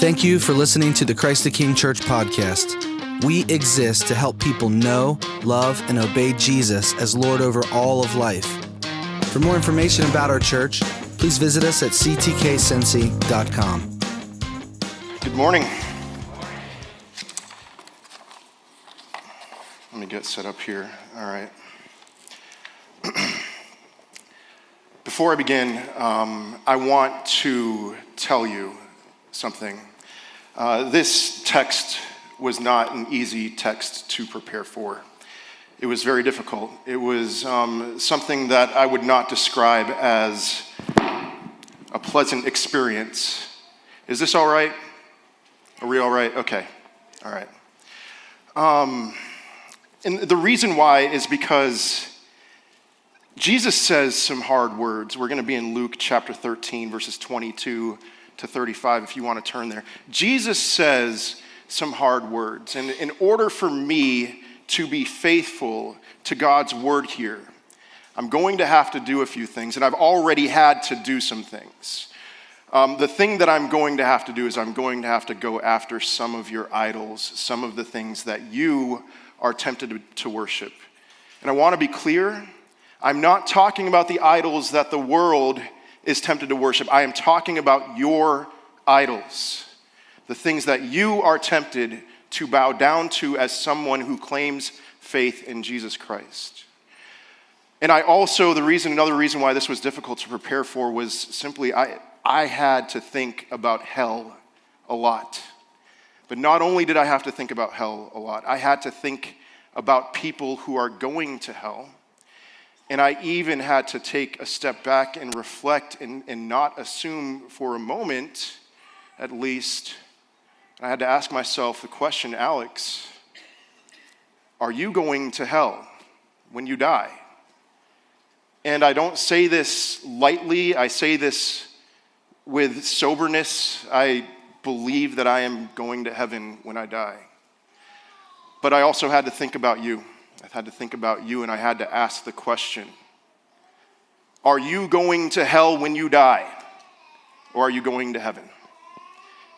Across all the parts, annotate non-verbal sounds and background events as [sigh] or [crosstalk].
Thank you for listening to the Christ the King Church podcast. We exist to help people know, love, and obey Jesus as Lord over all of life. For more information about our church, please visit us at ctkcincy.com. Good morning. Let me get set up here. All right. [clears throat] Before I begin, um, I want to tell you something. Uh, this text was not an easy text to prepare for. It was very difficult. It was um, something that I would not describe as a pleasant experience. Is this all right? Are we all right? Okay. All right. Um, and the reason why is because Jesus says some hard words. We're going to be in Luke chapter 13, verses 22 to 35, if you want to turn there. Jesus says some hard words. And in order for me to be faithful to God's word here, I'm going to have to do a few things, and I've already had to do some things. Um, the thing that I'm going to have to do is I'm going to have to go after some of your idols, some of the things that you are tempted to, to worship. And I want to be clear I'm not talking about the idols that the world is tempted to worship. I am talking about your idols, the things that you are tempted to bow down to as someone who claims faith in Jesus Christ. And I also, the reason, another reason why this was difficult to prepare for was simply I, I had to think about hell a lot. But not only did I have to think about hell a lot, I had to think about people who are going to hell and I even had to take a step back and reflect and, and not assume for a moment, at least. I had to ask myself the question Alex, are you going to hell when you die? And I don't say this lightly, I say this with soberness. I believe that I am going to heaven when I die. But I also had to think about you. I had to think about you and I had to ask the question Are you going to hell when you die? Or are you going to heaven?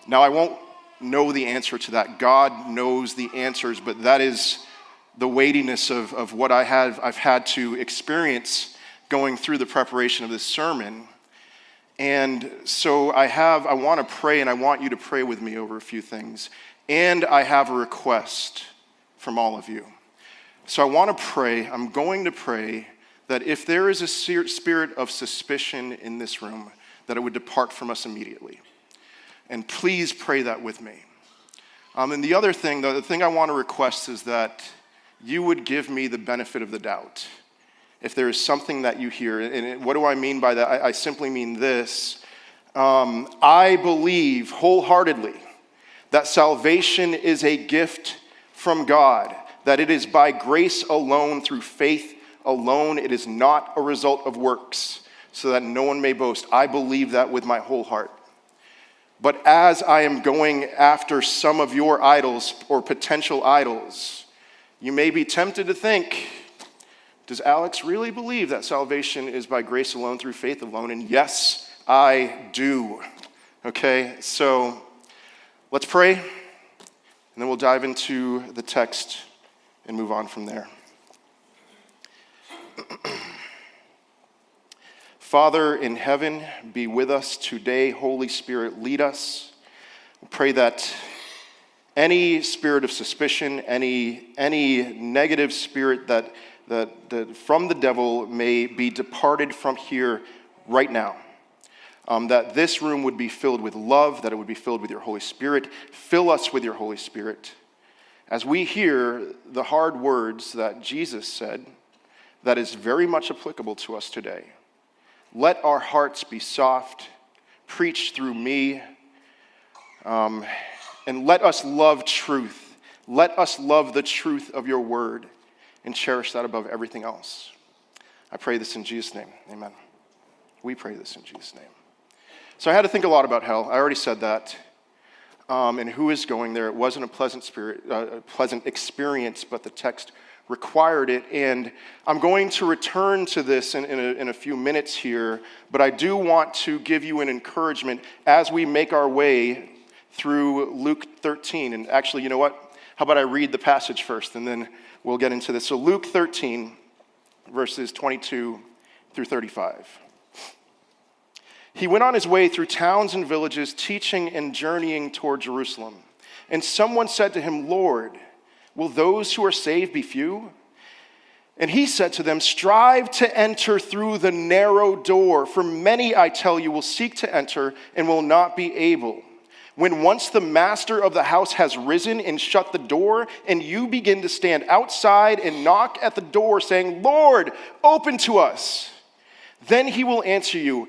Now, I won't know the answer to that. God knows the answers, but that is the weightiness of, of what I have, I've had to experience going through the preparation of this sermon. And so I have, I want to pray, and I want you to pray with me over a few things. And I have a request from all of you. So I want to pray, I'm going to pray that if there is a spirit of suspicion in this room, that it would depart from us immediately. And please pray that with me. Um, and the other thing, the, the thing I want to request is that you would give me the benefit of the doubt. If there is something that you hear, and what do I mean by that? I, I simply mean this. Um, I believe wholeheartedly that salvation is a gift from God that it is by grace alone, through faith alone. It is not a result of works, so that no one may boast. I believe that with my whole heart. But as I am going after some of your idols or potential idols, you may be tempted to think, does Alex really believe that salvation is by grace alone, through faith alone? And yes, I do. Okay, so let's pray, and then we'll dive into the text and move on from there. [clears throat] Father in heaven, be with us today. Holy Spirit, lead us. We pray that any spirit of suspicion, any, any negative spirit that, that, that from the devil may be departed from here right now. Um, that this room would be filled with love, that it would be filled with your Holy Spirit. Fill us with your Holy Spirit as we hear the hard words that Jesus said, that is very much applicable to us today. Let our hearts be soft, preach through me, um, and let us love truth. Let us love the truth of your word and cherish that above everything else. I pray this in Jesus' name. Amen. We pray this in Jesus' name. So I had to think a lot about hell. I already said that um, and who is going there. It wasn't a pleasant spirit, uh, pleasant experience, but the text required it. And I'm going to return to this in, in, a, in a few minutes here, but I do want to give you an encouragement as we make our way through Luke 13. And actually, you know what? How about I read the passage first and then we'll get into this. So, Luke 13, verses 22 through 35. He went on his way through towns and villages, teaching and journeying toward Jerusalem. And someone said to him, Lord, will those who are saved be few? And he said to them, Strive to enter through the narrow door, for many, I tell you, will seek to enter and will not be able. When once the master of the house has risen and shut the door, and you begin to stand outside and knock at the door, saying, Lord, open to us, then he will answer you,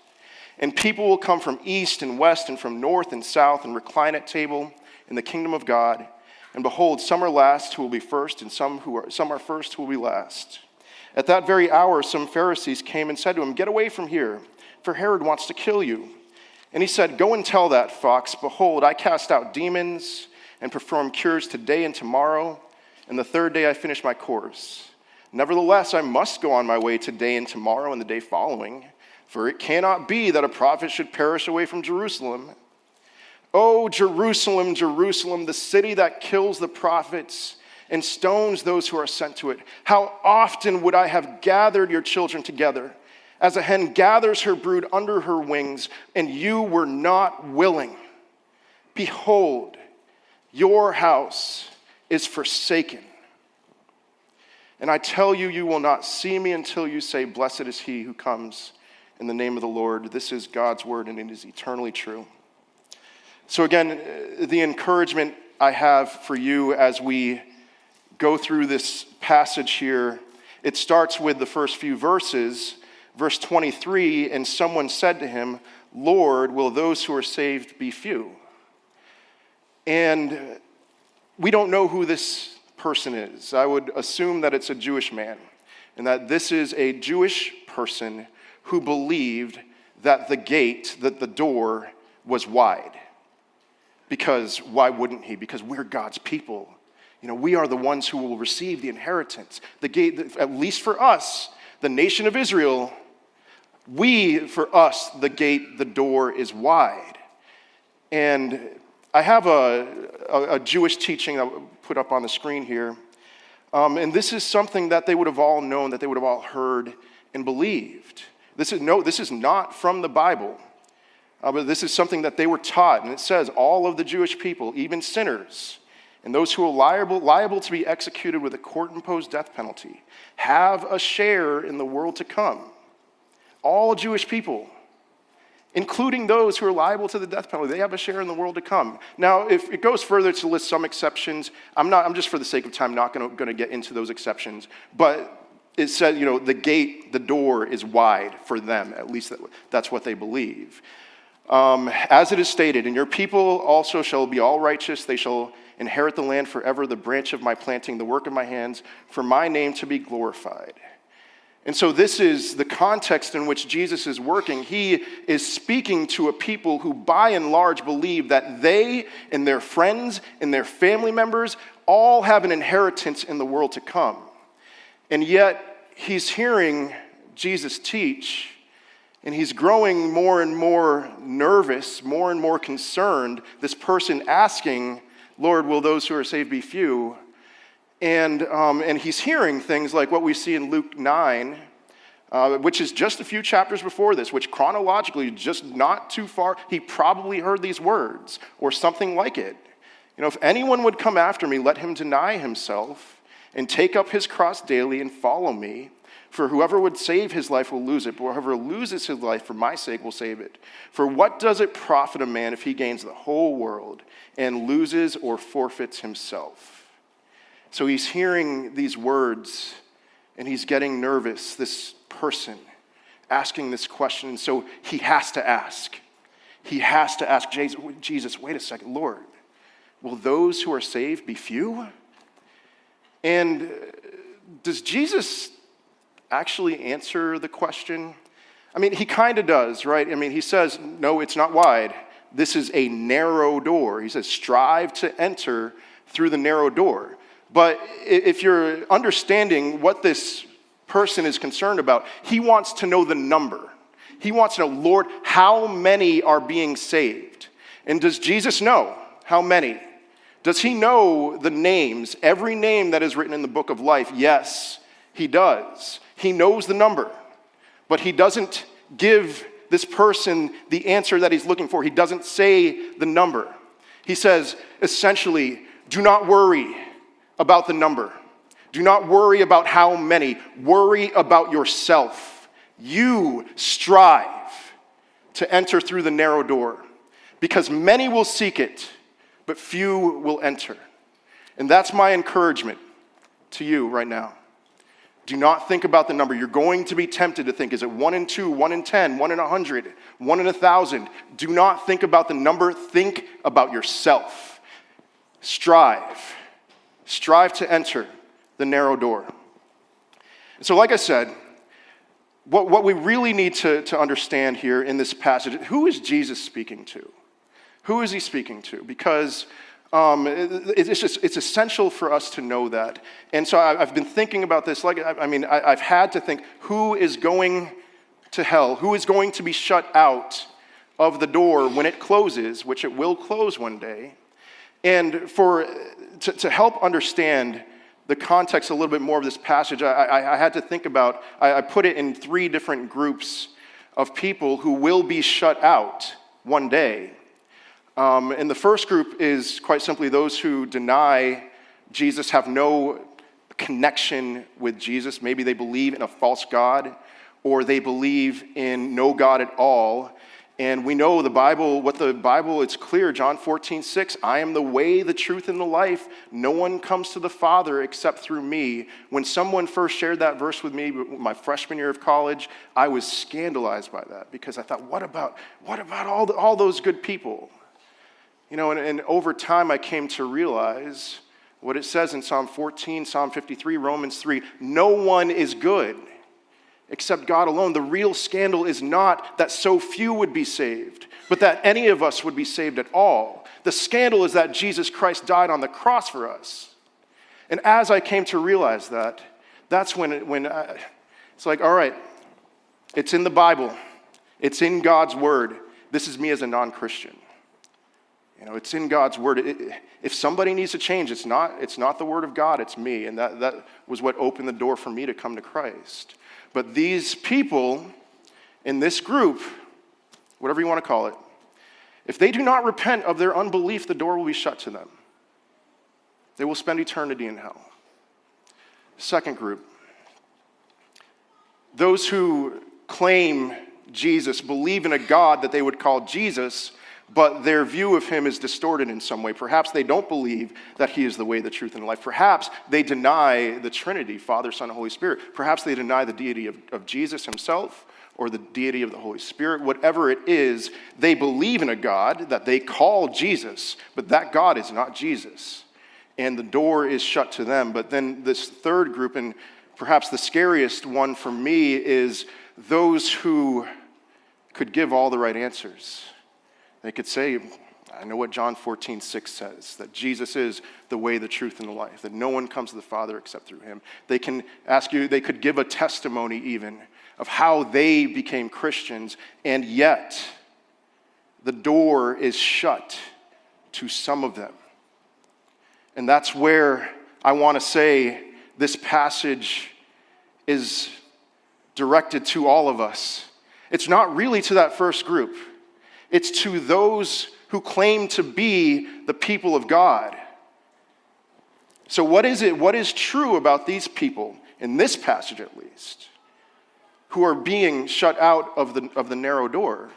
And people will come from east and west and from north and south and recline at table in the kingdom of God. And behold, some are last who will be first, and some, who are, some are first who will be last. At that very hour, some Pharisees came and said to him, Get away from here, for Herod wants to kill you. And he said, Go and tell that fox, Behold, I cast out demons and perform cures today and tomorrow, and the third day I finish my course. Nevertheless, I must go on my way today and tomorrow and the day following, for it cannot be that a prophet should perish away from Jerusalem. O Jerusalem, Jerusalem, the city that kills the prophets and stones those who are sent to it. How often would I have gathered your children together, as a hen gathers her brood under her wings, and you were not willing? Behold, your house is forsaken. And I tell you, you will not see me until you say, Blessed is he who comes in the name of the Lord. This is God's word, and it is eternally true. So, again, uh, the encouragement I have for you as we go through this passage here, it starts with the first few verses. Verse 23 And someone said to him, Lord, will those who are saved be few? And we don't know who this person is. I would assume that it's a Jewish man, and that this is a Jewish person who believed that the gate, that the door was wide. Because why wouldn't he? Because we're God's people. You know, we are the ones who will receive the inheritance. The gate, at least for us, the nation of Israel, we, for us, the gate, the door is wide. And I have a, a, a Jewish teaching that I'll put up on the screen here. Um, and this is something that they would have all known, that they would have all heard and believed. This is, no, this is not from the Bible, uh, but this is something that they were taught. And it says, all of the Jewish people, even sinners, and those who are liable, liable to be executed with a court imposed death penalty, have a share in the world to come. All Jewish people including those who are liable to the death penalty. They have a share in the world to come. Now, if it goes further to list some exceptions, I'm not, I'm just for the sake of time not going to get into those exceptions. But it says, you know, the gate, the door is wide for them. At least that's what they believe. Um, as it is stated, and your people also shall be all righteous. They shall inherit the land forever, the branch of my planting, the work of my hands, for my name to be glorified. And so, this is the context in which Jesus is working. He is speaking to a people who, by and large, believe that they and their friends and their family members all have an inheritance in the world to come. And yet, he's hearing Jesus teach, and he's growing more and more nervous, more and more concerned. This person asking, Lord, will those who are saved be few? And, um, and he's hearing things like what we see in Luke 9, uh, which is just a few chapters before this, which chronologically, just not too far, he probably heard these words or something like it. You know, if anyone would come after me, let him deny himself and take up his cross daily and follow me. For whoever would save his life will lose it, but whoever loses his life for my sake will save it. For what does it profit a man if he gains the whole world and loses or forfeits himself? So he's hearing these words and he's getting nervous, this person asking this question. So he has to ask. He has to ask Jesus, wait a second, Lord, will those who are saved be few? And does Jesus actually answer the question? I mean, he kind of does, right? I mean, he says, no, it's not wide. This is a narrow door. He says, strive to enter through the narrow door. But if you're understanding what this person is concerned about, he wants to know the number. He wants to know, Lord, how many are being saved? And does Jesus know how many? Does he know the names, every name that is written in the book of life? Yes, he does. He knows the number, but he doesn't give this person the answer that he's looking for. He doesn't say the number. He says, essentially, do not worry about the number. Do not worry about how many. Worry about yourself. You strive to enter through the narrow door because many will seek it but few will enter. And that's my encouragement to you right now. Do not think about the number. You're going to be tempted to think, is it one in two, one in ten, one in a hundred, one in a thousand? Do not think about the number. Think about yourself. Strive. Strive to enter the narrow door. so, like I said, what, what we really need to, to understand here in this passage who is Jesus speaking to? Who is he speaking to? Because um, it, it's just it's essential for us to know that. And so I, have been thinking about this. Like I, I mean, I, I've had to think: who is going to hell? Who is going to be shut out of the door when it closes, which it will close one day? And for to, to help understand the context a little bit more of this passage, I, I, I had to think about. I, I put it in three different groups of people who will be shut out one day. Um, and the first group is quite simply those who deny Jesus, have no connection with Jesus. Maybe they believe in a false God or they believe in no God at all. And we know the Bible, what the Bible, it's clear, John 14, 6, I am the way, the truth, and the life. No one comes to the Father except through me. When someone first shared that verse with me my freshman year of college, I was scandalized by that because I thought, what about, what about all, the, all those good people? You know, and, and over time I came to realize what it says in Psalm 14, Psalm 53, Romans 3 no one is good except God alone. The real scandal is not that so few would be saved, but that any of us would be saved at all. The scandal is that Jesus Christ died on the cross for us. And as I came to realize that, that's when, it, when I, it's like, all right, it's in the Bible, it's in God's word. This is me as a non Christian. You know, it's in God's word. It, if somebody needs to change, it's not, it's not the word of God, it's me. And that, that was what opened the door for me to come to Christ. But these people in this group, whatever you want to call it, if they do not repent of their unbelief, the door will be shut to them. They will spend eternity in hell. Second group, those who claim Jesus, believe in a God that they would call Jesus, but their view of him is distorted in some way. Perhaps they don't believe that he is the way, the truth, and the life. Perhaps they deny the Trinity, Father, Son, and Holy Spirit. Perhaps they deny the deity of, of Jesus himself or the deity of the Holy Spirit. Whatever it is, they believe in a God that they call Jesus, but that God is not Jesus. And the door is shut to them. But then this third group, and perhaps the scariest one for me, is those who could give all the right answers they could say, I know what John 14, 6 says, that Jesus is the way, the truth, and the life, that no one comes to the Father except through him. They can ask you, they could give a testimony even of how they became Christians, and yet the door is shut to some of them. And that's where I want to say this passage is directed to all of us. It's not really to that first group. It's to those who claim to be the people of God. So, what is it? What is true about these people, in this passage at least, who are being shut out of the, of the narrow door?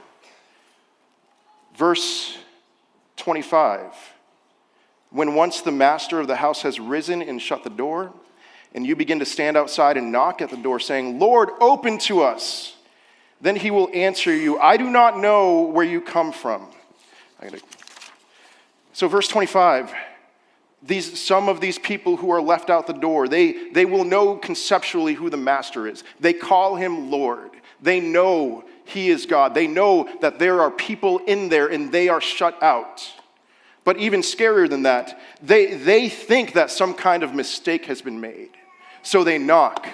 Verse 25 When once the master of the house has risen and shut the door, and you begin to stand outside and knock at the door, saying, Lord, open to us. Then he will answer you, I do not know where you come from. So, verse 25 these, some of these people who are left out the door, they, they will know conceptually who the master is. They call him Lord. They know he is God. They know that there are people in there and they are shut out. But even scarier than that, they, they think that some kind of mistake has been made. So they knock.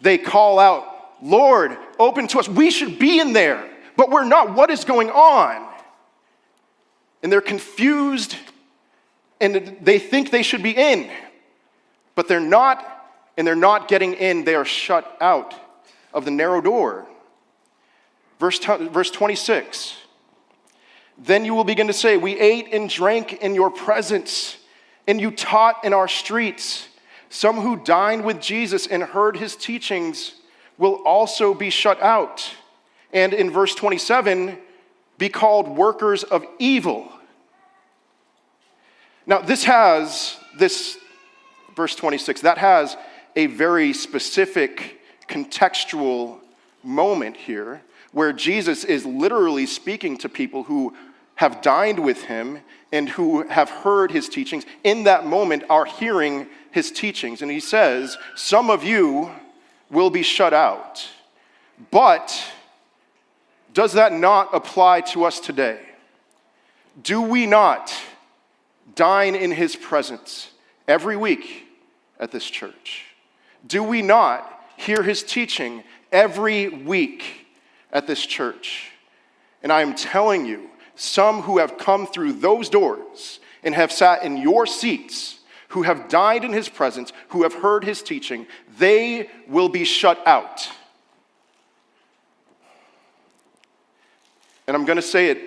They call out, Lord, open to us. We should be in there, but we're not. What is going on? And they're confused and they think they should be in, but they're not, and they're not getting in. They are shut out of the narrow door. Verse, verse 26 Then you will begin to say, We ate and drank in your presence, and you taught in our streets. Some who dined with Jesus and heard his teachings will also be shut out. And in verse 27, be called workers of evil now, this has, this verse 26, that has a very specific contextual moment here where Jesus is literally speaking to people who have dined with him and who have heard his teachings. In that moment, are hearing his teachings. And he says, Some of you will be shut out. But does that not apply to us today? Do we not? dine in his presence every week at this church? Do we not hear his teaching every week at this church? And I am telling you, some who have come through those doors and have sat in your seats, who have died in his presence, who have heard his teaching, they will be shut out. And I'm going to say it,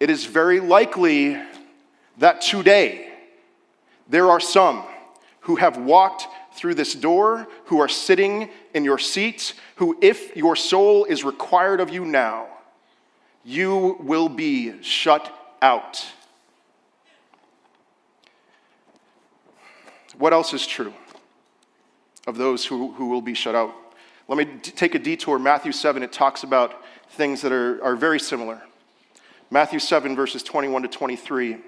it is very likely that today there are some who have walked through this door, who are sitting in your seats, who, if your soul is required of you now, you will be shut out. What else is true of those who, who will be shut out? Let me d- take a detour. Matthew 7, it talks about things that are, are very similar. Matthew 7, verses 21 to 23.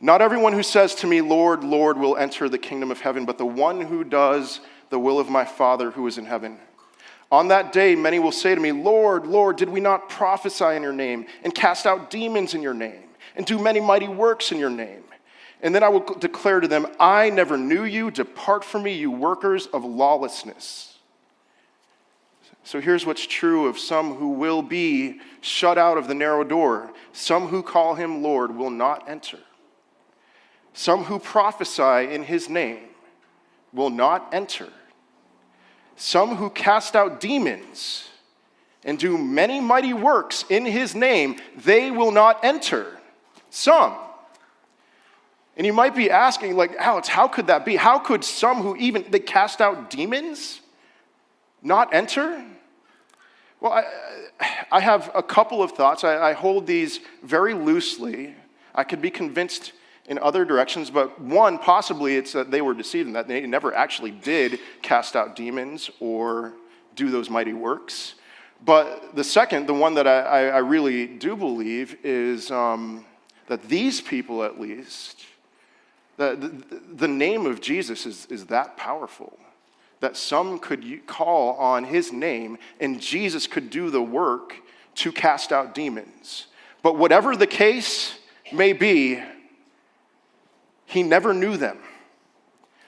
Not everyone who says to me, Lord, Lord, will enter the kingdom of heaven, but the one who does the will of my Father who is in heaven. On that day, many will say to me, Lord, Lord, did we not prophesy in your name, and cast out demons in your name, and do many mighty works in your name? And then I will declare to them, I never knew you. Depart from me, you workers of lawlessness. So here's what's true of some who will be shut out of the narrow door. Some who call him Lord will not enter. Some who prophesy in his name will not enter. Some who cast out demons and do many mighty works in his name, they will not enter. Some. And you might be asking, like, Alex, how could that be? How could some who even they cast out demons not enter? Well, I, I have a couple of thoughts. I, I hold these very loosely. I could be convinced in other directions, but one, possibly it's that they were deceived and that they never actually did cast out demons or do those mighty works. But the second, the one that I, I really do believe, is um, that these people, at least, the, the, the name of Jesus is, is that powerful that some could call on his name and Jesus could do the work to cast out demons. But whatever the case may be, he never knew them.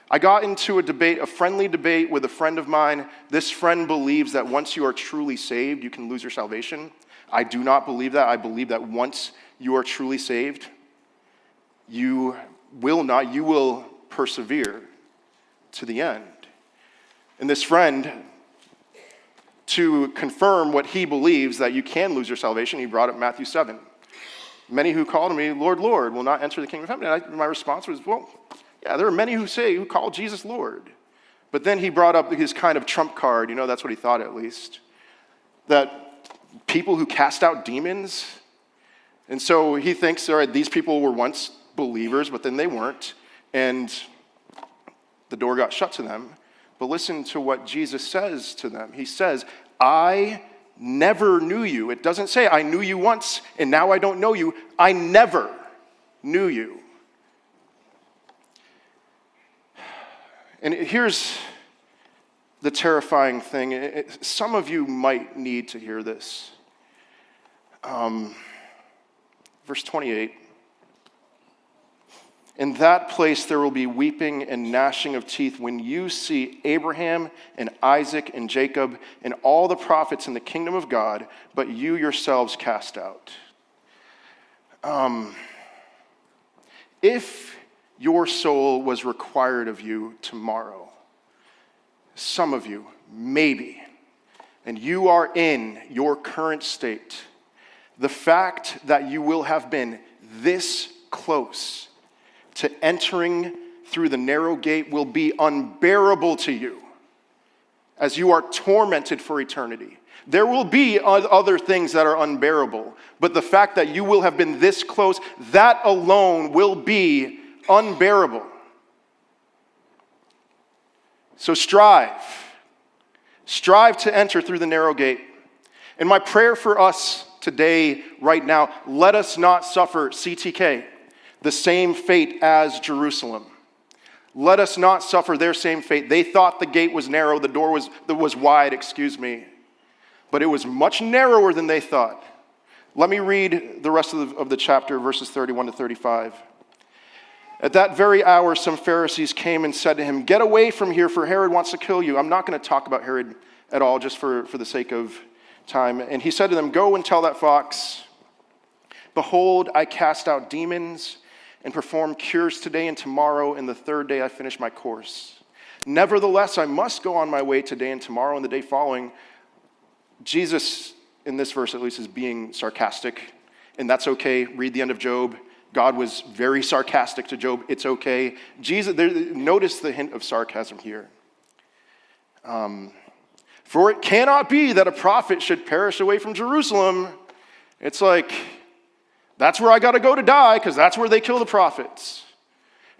I got into a debate, a friendly debate with a friend of mine. This friend believes that once you are truly saved, you can lose your salvation. I do not believe that. I believe that once you are truly saved, you will not, you will persevere to the end. And this friend, to confirm what he believes that you can lose your salvation, he brought up Matthew 7. Many who call to me, Lord, Lord, will not enter the kingdom of heaven. And I, my response was, well, yeah, there are many who say, who call Jesus Lord. But then he brought up his kind of trump card, you know, that's what he thought at least, that people who cast out demons, and so he thinks, all right, these people were once believers, but then they weren't, and the door got shut to them. But listen to what Jesus says to them. He says, I never knew you. It doesn't say, I knew you once and now I don't know you. I never knew you. And here's the terrifying thing. Some of you might need to hear this. Um, verse 28. In that place there will be weeping and gnashing of teeth when you see Abraham and Isaac and Jacob and all the prophets in the kingdom of God, but you yourselves cast out. Um, if your soul was required of you tomorrow, some of you, maybe, and you are in your current state, the fact that you will have been this close to entering through the narrow gate will be unbearable to you as you are tormented for eternity. There will be other things that are unbearable, but the fact that you will have been this close, that alone will be unbearable. So strive. Strive to enter through the narrow gate. And my prayer for us today, right now, let us not suffer CTK, the same fate as Jerusalem. Let us not suffer their same fate. They thought the gate was narrow, the door was, was wide, excuse me, but it was much narrower than they thought. Let me read the rest of the, of the chapter, verses 31 to 35. At that very hour, some Pharisees came and said to him, Get away from here, for Herod wants to kill you. I'm not going to talk about Herod at all, just for, for the sake of time. And he said to them, Go and tell that fox, Behold, I cast out demons and perform cures today and tomorrow, and the third day I finish my course. Nevertheless, I must go on my way today and tomorrow and the day following. Jesus, in this verse at least, is being sarcastic, and that's okay. Read the end of Job. God was very sarcastic to Job. It's okay. Jesus, there, notice the hint of sarcasm here. Um, For it cannot be that a prophet should perish away from Jerusalem. It's like, that's where I got to go to die because that's where they kill the prophets.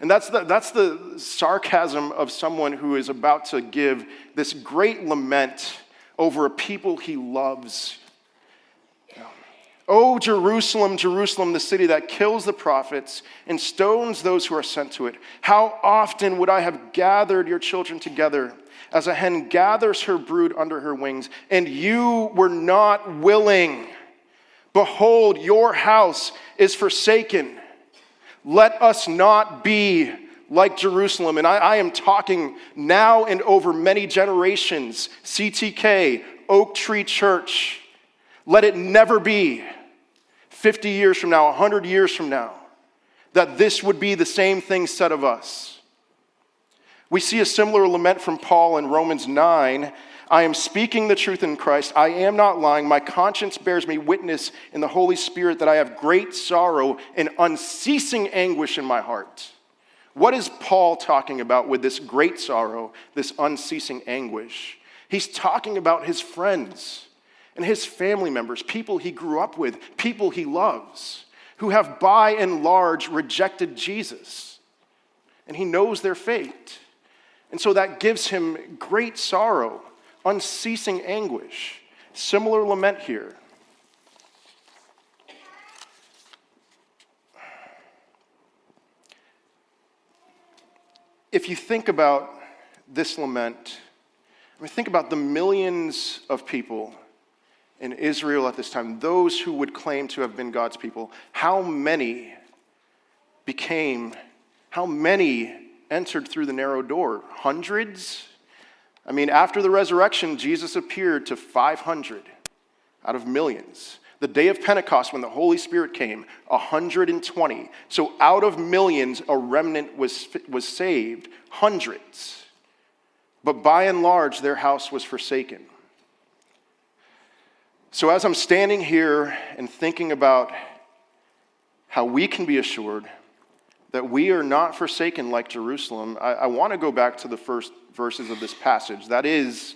And that's the, that's the sarcasm of someone who is about to give this great lament over a people he loves O Jerusalem, Jerusalem, the city that kills the prophets and stones those who are sent to it, how often would I have gathered your children together as a hen gathers her brood under her wings, and you were not willing? Behold, your house is forsaken. Let us not be like Jerusalem. And I, I, am talking now and over many generations. CTK, Oak Tree Church. Let it never be 50 years from now, 100 years from now, that this would be the same thing said of us. We see a similar lament from Paul in Romans 9. I am speaking the truth in Christ. I am not lying. My conscience bears me witness in the Holy Spirit that I have great sorrow and unceasing anguish in my heart. What is Paul talking about with this great sorrow, this unceasing anguish? He's talking about his friends and his family members, people he grew up with, people he loves, who have by and large rejected Jesus. And he knows their fate. And so that gives him great sorrow, unceasing anguish. Similar lament here. If you think about this lament, I mean, think about the millions of people in Israel at this time, those who would claim to have been God's people, how many became, how many entered through the narrow door? Hundreds? I mean, after the resurrection, Jesus appeared to 500 out of millions. The day of Pentecost, when the Holy Spirit came, 120. So out of millions, a remnant was, was saved, hundreds. But by and large, their house was forsaken. So, as I'm standing here and thinking about how we can be assured that we are not forsaken like Jerusalem, I, I want to go back to the first verses of this passage. That is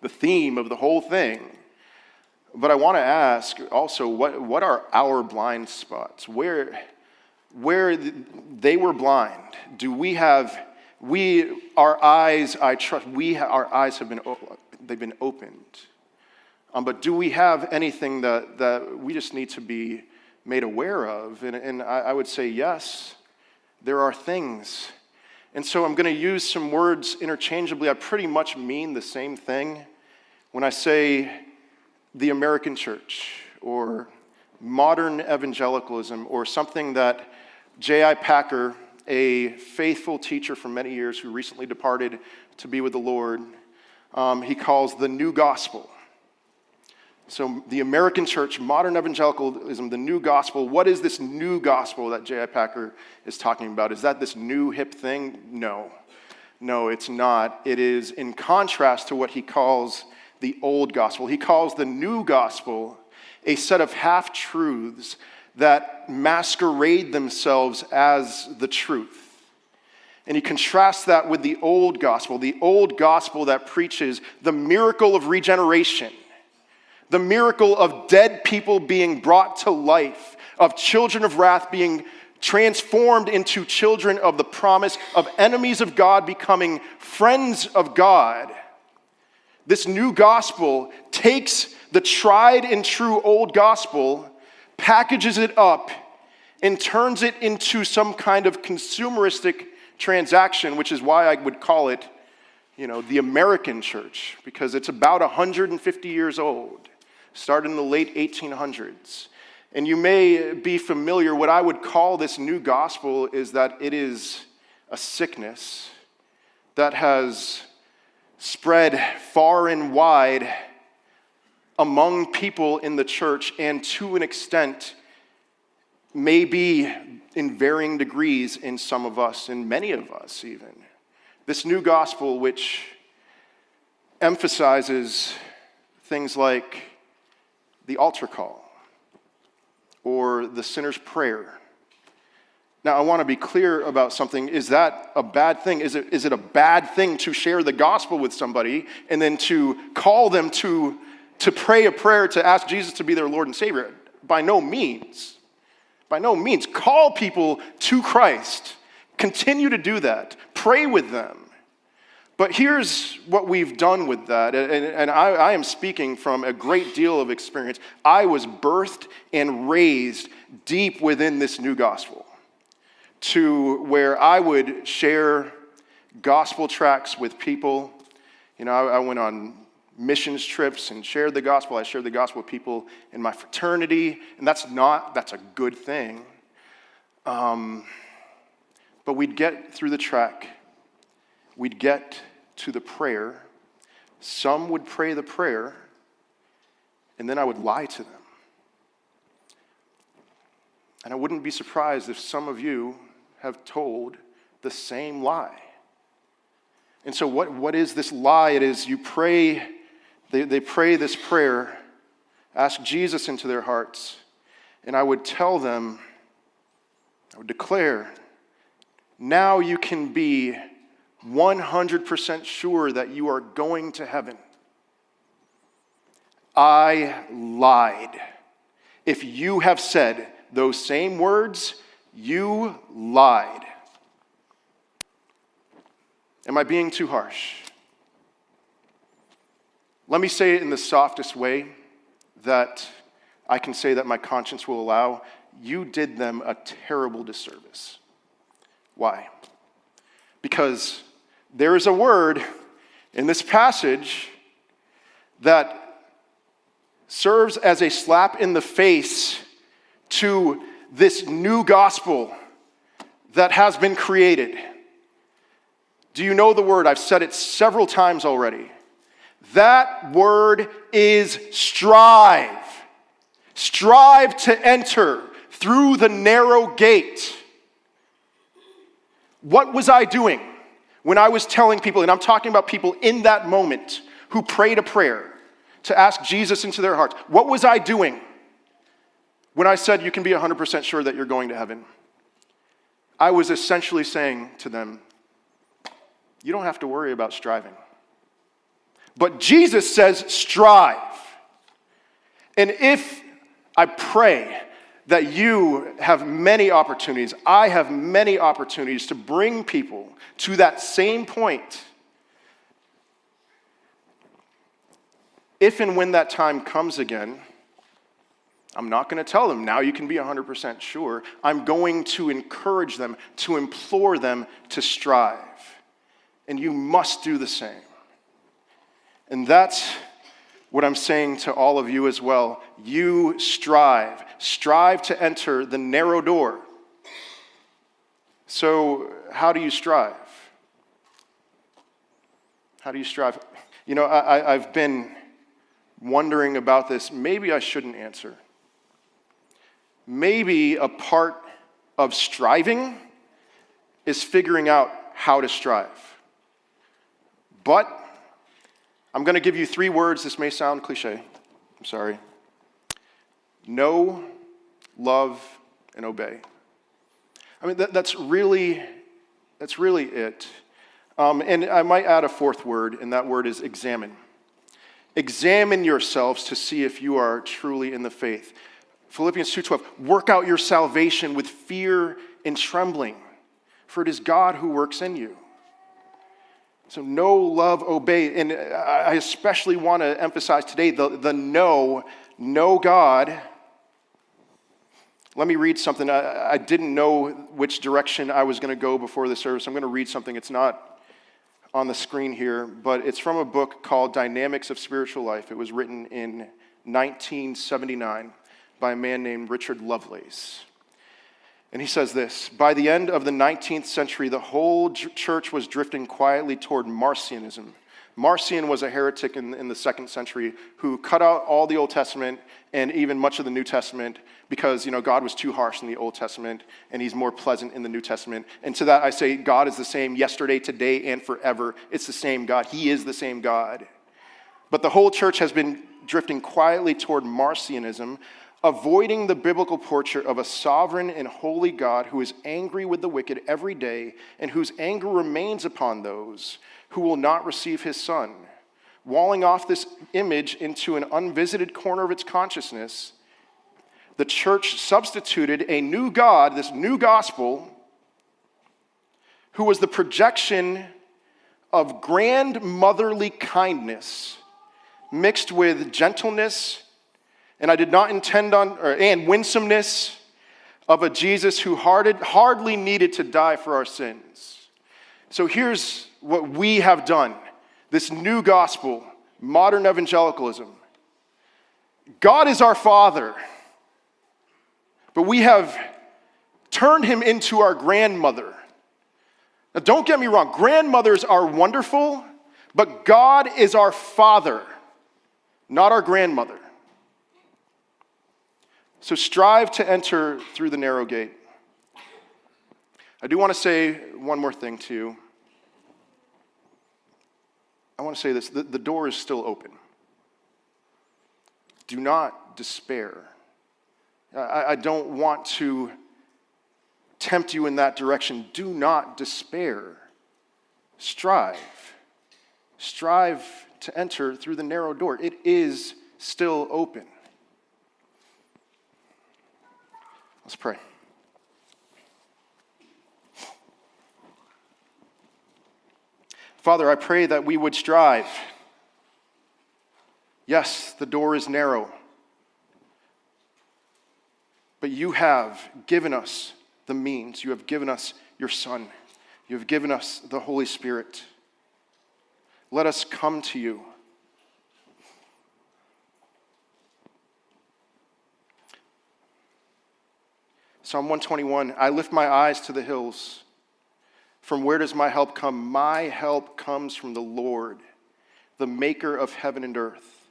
the theme of the whole thing. But I want to ask also what, what are our blind spots? Where, where they were blind, do we have, we, our eyes, I trust, we, our eyes have been, they've been opened um, but do we have anything that, that we just need to be made aware of? And, and I, I would say yes, there are things. And so I'm going to use some words interchangeably. I pretty much mean the same thing when I say the American church or modern evangelicalism or something that J.I. Packer, a faithful teacher for many years who recently departed to be with the Lord, um, he calls the new gospel. So, the American church, modern evangelicalism, the new gospel, what is this new gospel that J.I. Packer is talking about? Is that this new hip thing? No. No, it's not. It is in contrast to what he calls the old gospel. He calls the new gospel a set of half truths that masquerade themselves as the truth. And he contrasts that with the old gospel, the old gospel that preaches the miracle of regeneration the miracle of dead people being brought to life, of children of wrath being transformed into children of the promise, of enemies of God becoming friends of God. This new gospel takes the tried and true old gospel, packages it up, and turns it into some kind of consumeristic transaction, which is why I would call it, you know, the American church, because it's about 150 years old started in the late 1800s. And you may be familiar, what I would call this new gospel is that it is a sickness that has spread far and wide among people in the church, and to an extent, maybe in varying degrees in some of us, in many of us even. This new gospel, which emphasizes things like the altar call or the sinner's prayer. Now, I want to be clear about something. Is that a bad thing? Is it, is it a bad thing to share the gospel with somebody and then to call them to, to pray a prayer to ask Jesus to be their Lord and Savior? By no means. By no means. Call people to Christ. Continue to do that. Pray with them. But here's what we've done with that, and, and I, I, am speaking from a great deal of experience. I was birthed and raised deep within this new gospel to where I would share gospel tracts with people. You know, I, I went on missions trips and shared the gospel. I shared the gospel with people in my fraternity, and that's not, that's a good thing. Um, but we'd get through the track we'd get to the prayer. Some would pray the prayer, and then I would lie to them. And I wouldn't be surprised if some of you have told the same lie. And so, what, what is this lie? It is you pray, they, they pray this prayer, ask Jesus into their hearts, and I would tell them, I would declare, now you can be 100% sure that you are going to heaven. I lied. If you have said those same words, you lied. Am I being too harsh? Let me say it in the softest way that I can say that my conscience will allow. You did them a terrible disservice. Why? Because there is a word in this passage that serves as a slap in the face to this new gospel that has been created. Do you know the word? I've said it several times already. That word is strive. Strive to enter through the narrow gate. What was I doing? When I was telling people, and I'm talking about people in that moment who prayed a prayer to ask Jesus into their hearts, what was I doing when I said you can be 100% sure that you're going to heaven? I was essentially saying to them, you don't have to worry about striving. But Jesus says, strive. And if I pray that you have many opportunities, I have many opportunities to bring people to that same point. If and when that time comes again, I'm not going to tell them, now you can be 100% sure. I'm going to encourage them, to implore them to strive. And you must do the same. And that's what I'm saying to all of you as well. You strive. Strive to enter the narrow door. So, how do you strive? How do you strive? You know, I, have been wondering about this. Maybe I shouldn't answer. Maybe a part of striving is figuring out how to strive. But I'm going to give you three words. This may sound cliche. I'm sorry. Know, love, and obey. I mean, that, that's really, that's really it. Um, and I might add a fourth word, and that word is examine. Examine yourselves to see if you are truly in the faith. Philippians 2:12, work out your salvation with fear and trembling, for it is God who works in you. So know, love, obey. And I especially want to emphasize today the, the know, know God. Let me read something. I, I didn't know which direction I was going to go before the service. I'm going to read something. It's not on the screen here, but it's from a book called Dynamics of Spiritual Life. It was written in 1979 by a man named Richard Lovelace. And he says this By the end of the 19th century, the whole church was drifting quietly toward Marcionism. Marcion was a heretic in, in, the second century who cut out all the Old Testament and even much of the New Testament because you know God was too harsh in the Old Testament and he's more pleasant in the New Testament. And to that I say God is the same yesterday, today, and forever. It's the same God. He is the same God. But the whole church has been drifting quietly toward Marcionism, avoiding the biblical portrait of a sovereign and holy God who is angry with the wicked every day and whose anger remains upon those who will not receive his son. Walling off this image into an unvisited corner of its consciousness, the church substituted a new God, this new gospel, who was the projection of grandmotherly kindness mixed with gentleness and I did not intend on, or, and winsomeness of a Jesus who hardly needed to die for our sins. So here's what we have done this new gospel, modern evangelicalism. God is our Father, but we have turned him into our grandmother. Now, don't get me wrong, grandmothers are wonderful, but God is our Father, not our grandmother. So strive to enter through the narrow gate. I do want to say one more thing to you. I want to say this the, the door is still open. Do not despair. I, I don't want to tempt you in that direction. Do not despair. Strive. Strive to enter through the narrow door. It is still open. Let's pray. Father, I pray that we would strive. Yes, the door is narrow, but you have given us the means. You have given us your Son. You have given us the Holy Spirit. Let us come to you. Psalm 121 I lift my eyes to the hills. From where does my help come? My help comes from the Lord, the maker of heaven and earth.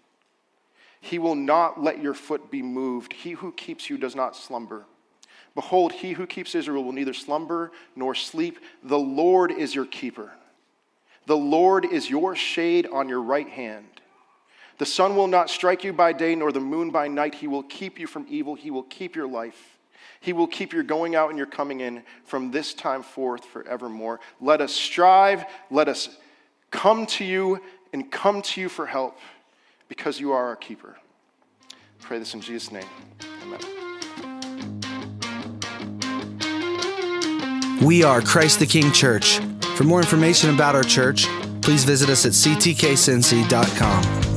He will not let your foot be moved. He who keeps you does not slumber. Behold, he who keeps Israel will neither slumber nor sleep. The Lord is your keeper. The Lord is your shade on your right hand. The sun will not strike you by day, nor the moon by night. He will keep you from evil. He will keep your life. He will keep your going out and your coming in from this time forth forevermore. Let us strive. Let us come to you and come to you for help because you are our keeper. pray this in Jesus' name. Amen. We are Christ the King Church. For more information about our church, please visit us at ctkcincy.com.